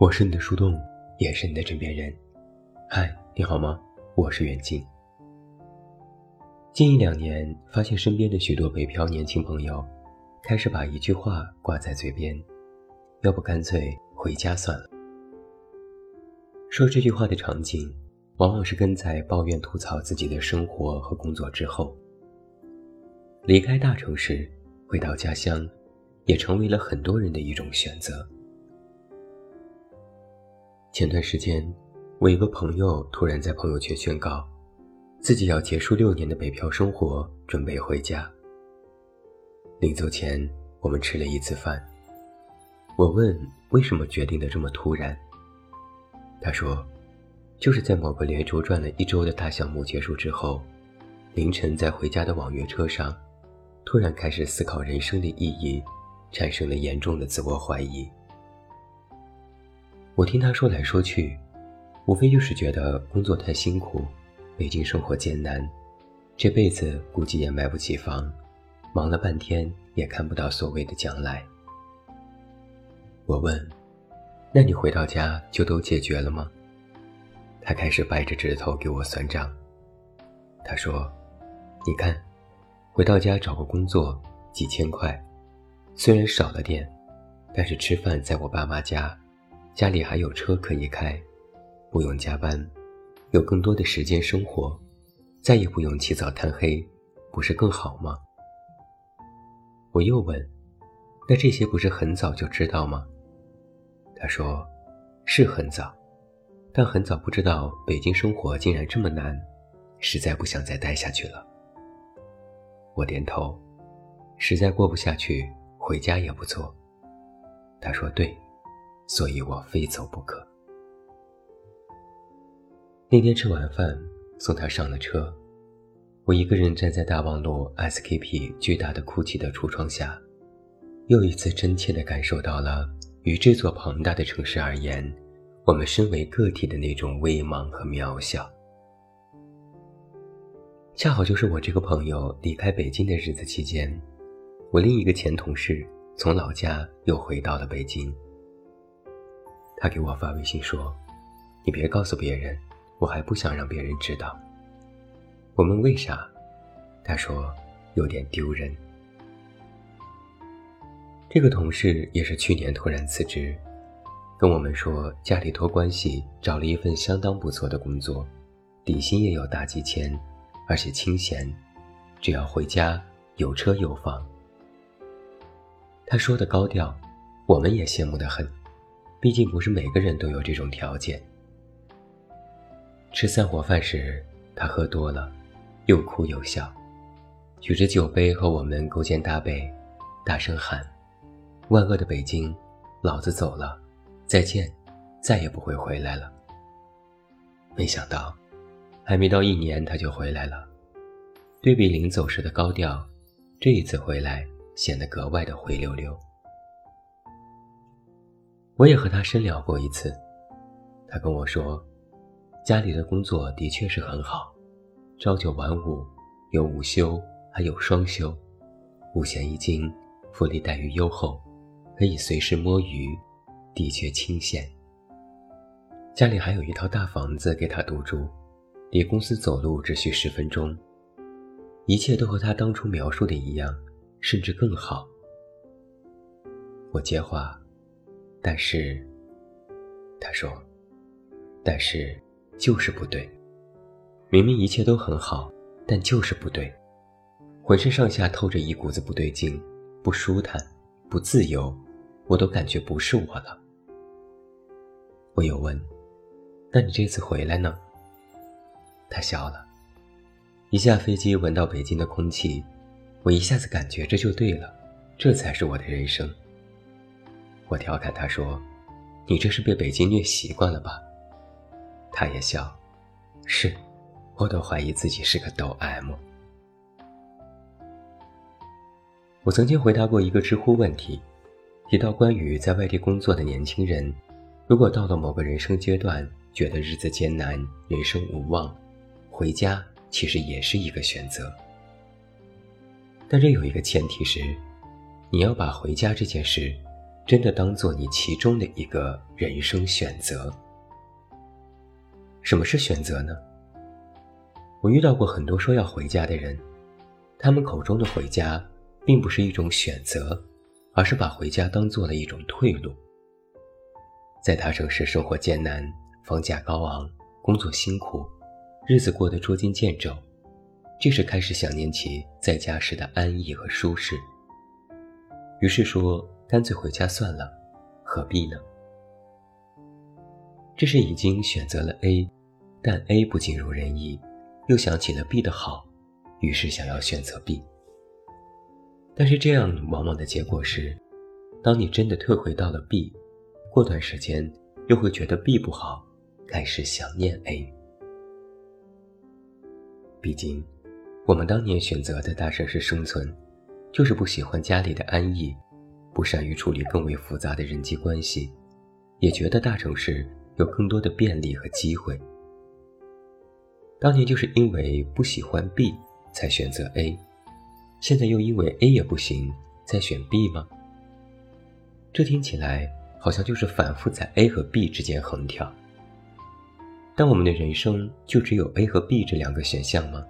我是你的树洞，也是你的枕边人。嗨，你好吗？我是袁静。近一两年，发现身边的许多北漂年轻朋友，开始把一句话挂在嘴边：要不干脆回家算了。说这句话的场景，往往是跟在抱怨吐槽自己的生活和工作之后。离开大城市，回到家乡，也成为了很多人的一种选择。前段时间，我一个朋友突然在朋友圈宣告，自己要结束六年的北漂生活，准备回家。临走前，我们吃了一次饭。我问为什么决定的这么突然，他说，就是在某个连轴转了一周的大项目结束之后，凌晨在回家的网约车上，突然开始思考人生的意义，产生了严重的自我怀疑。我听他说来说去，无非就是觉得工作太辛苦，北京生活艰难，这辈子估计也买不起房，忙了半天也看不到所谓的将来。我问：“那你回到家就都解决了吗？”他开始掰着指头给我算账。他说：“你看，回到家找个工作，几千块，虽然少了点，但是吃饭在我爸妈家。”家里还有车可以开，不用加班，有更多的时间生活，再也不用起早贪黑，不是更好吗？我又问：“那这些不是很早就知道吗？”他说：“是很早，但很早不知道北京生活竟然这么难，实在不想再待下去了。”我点头，实在过不下去，回家也不错。他说：“对。”所以我非走不可。那天吃完饭，送他上了车，我一个人站在大望路 SKP 巨大的哭泣的橱窗下，又一次真切地感受到了与这座庞大的城市而言，我们身为个体的那种微茫和渺小。恰好就是我这个朋友离开北京的日子期间，我另一个前同事从老家又回到了北京。他给我发微信说：“你别告诉别人，我还不想让别人知道。”我问为啥，他说有点丢人。这个同事也是去年突然辞职，跟我们说家里托关系找了一份相当不错的工作，底薪也有大几千，而且清闲，只要回家有车有房。他说的高调，我们也羡慕的很。毕竟不是每个人都有这种条件。吃散伙饭时，他喝多了，又哭又笑，举着酒杯和我们勾肩搭背，大声喊：“万恶的北京，老子走了，再见，再也不会回来了。”没想到，还没到一年他就回来了。对比临走时的高调，这一次回来显得格外的灰溜溜。我也和他深聊过一次，他跟我说，家里的工作的确是很好，朝九晚五，有午休，还有双休，五险一金，福利待遇优厚，可以随时摸鱼，的确清闲。家里还有一套大房子给他独住，离公司走路只需十分钟，一切都和他当初描述的一样，甚至更好。我接话。但是，他说：“但是就是不对，明明一切都很好，但就是不对，浑身上下透着一股子不对劲，不舒坦，不自由，我都感觉不是我了。”我又问：“那你这次回来呢？”他笑了。一下飞机闻到北京的空气，我一下子感觉这就对了，这才是我的人生。我调侃他说：“你这是被北京虐习惯了吧？”他也笑：“是，我都怀疑自己是个抖 M。”我曾经回答过一个知乎问题，提到关于在外地工作的年轻人，如果到了某个人生阶段觉得日子艰难、人生无望，回家其实也是一个选择。但这有一个前提是，你要把回家这件事。真的当做你其中的一个人生选择。什么是选择呢？我遇到过很多说要回家的人，他们口中的回家，并不是一种选择，而是把回家当做了一种退路。在大城市生活艰难，房价高昂，工作辛苦，日子过得捉襟见肘，这时开始想念起在家时的安逸和舒适。于是说，干脆回家算了，何必呢？这是已经选择了 A，但 A 不尽如人意。又想起了 B 的好，于是想要选择 B。但是这样往往的结果是，当你真的退回到了 B，过段时间又会觉得 B 不好，开始想念 A。毕竟，我们当年选择在大城市生存，就是不喜欢家里的安逸，不善于处理更为复杂的人际关系，也觉得大城市有更多的便利和机会。当年就是因为不喜欢 B 才选择 A，现在又因为 A 也不行，再选 B 吗？这听起来好像就是反复在 A 和 B 之间横跳。但我们的人生就只有 A 和 B 这两个选项吗？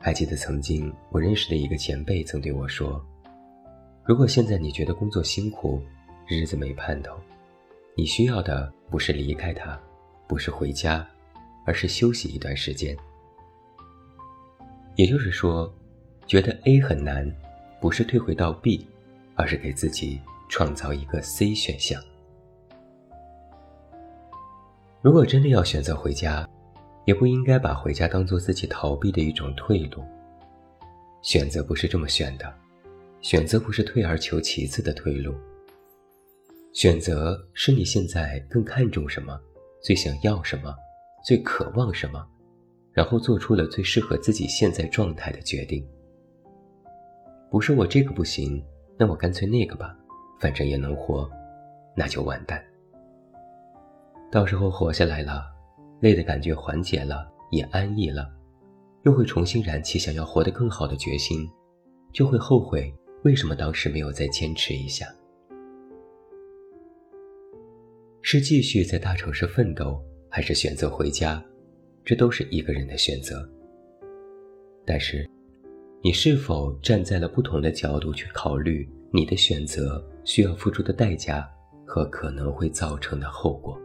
还记得曾经我认识的一个前辈曾对我说：“如果现在你觉得工作辛苦，日子没盼头，你需要的不是离开他，不是回家。”而是休息一段时间，也就是说，觉得 A 很难，不是退回到 B，而是给自己创造一个 C 选项。如果真的要选择回家，也不应该把回家当做自己逃避的一种退路。选择不是这么选的，选择不是退而求其次的退路。选择是你现在更看重什么，最想要什么。最渴望什么，然后做出了最适合自己现在状态的决定。不是我这个不行，那我干脆那个吧，反正也能活，那就完蛋。到时候活下来了，累的感觉缓解了，也安逸了，又会重新燃起想要活得更好的决心，就会后悔为什么当时没有再坚持一下。是继续在大城市奋斗。还是选择回家，这都是一个人的选择。但是，你是否站在了不同的角度去考虑你的选择需要付出的代价和可能会造成的后果？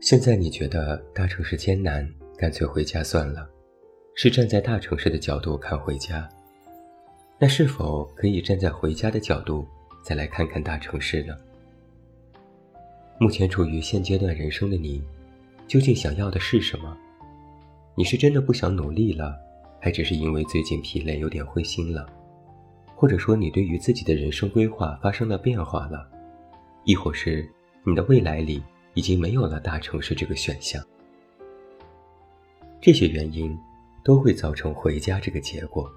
现在你觉得大城市艰难，干脆回家算了，是站在大城市的角度看回家。那是否可以站在回家的角度再来看看大城市呢？目前处于现阶段人生的你，究竟想要的是什么？你是真的不想努力了，还只是因为最近疲累有点灰心了？或者说你对于自己的人生规划发生了变化了？亦或是你的未来里已经没有了大城市这个选项？这些原因都会造成回家这个结果。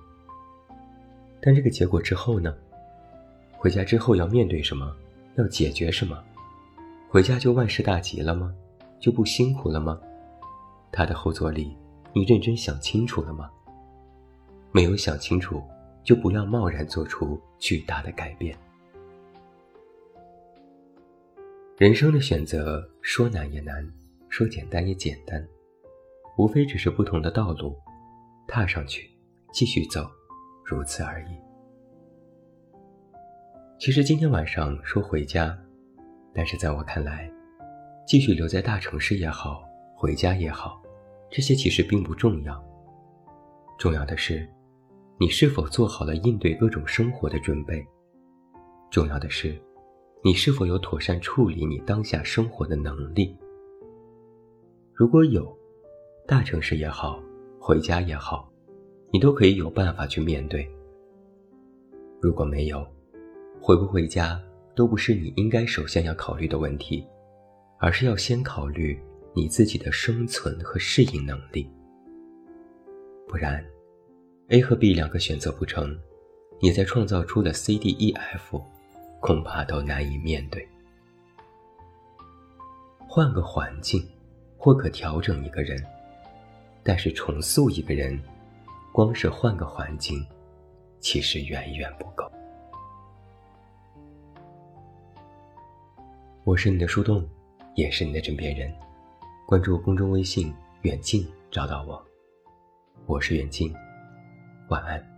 但这个结果之后呢？回家之后要面对什么？要解决什么？回家就万事大吉了吗？就不辛苦了吗？他的后座里，你认真想清楚了吗？没有想清楚，就不要贸然做出巨大的改变。人生的选择说难也难，说简单也简单，无非只是不同的道路，踏上去，继续走，如此而已。其实今天晚上说回家。但是在我看来，继续留在大城市也好，回家也好，这些其实并不重要。重要的是，你是否做好了应对各种生活的准备？重要的是，你是否有妥善处理你当下生活的能力？如果有，大城市也好，回家也好，你都可以有办法去面对。如果没有，回不回家？都不是你应该首先要考虑的问题，而是要先考虑你自己的生存和适应能力。不然，A 和 B 两个选择不成，你再创造出了 C、D、E、F，恐怕都难以面对。换个环境，或可调整一个人，但是重塑一个人，光是换个环境其实远远不够。我是你的树洞也是你的枕边人。关注公众微信远近找到我。我是远近晚安。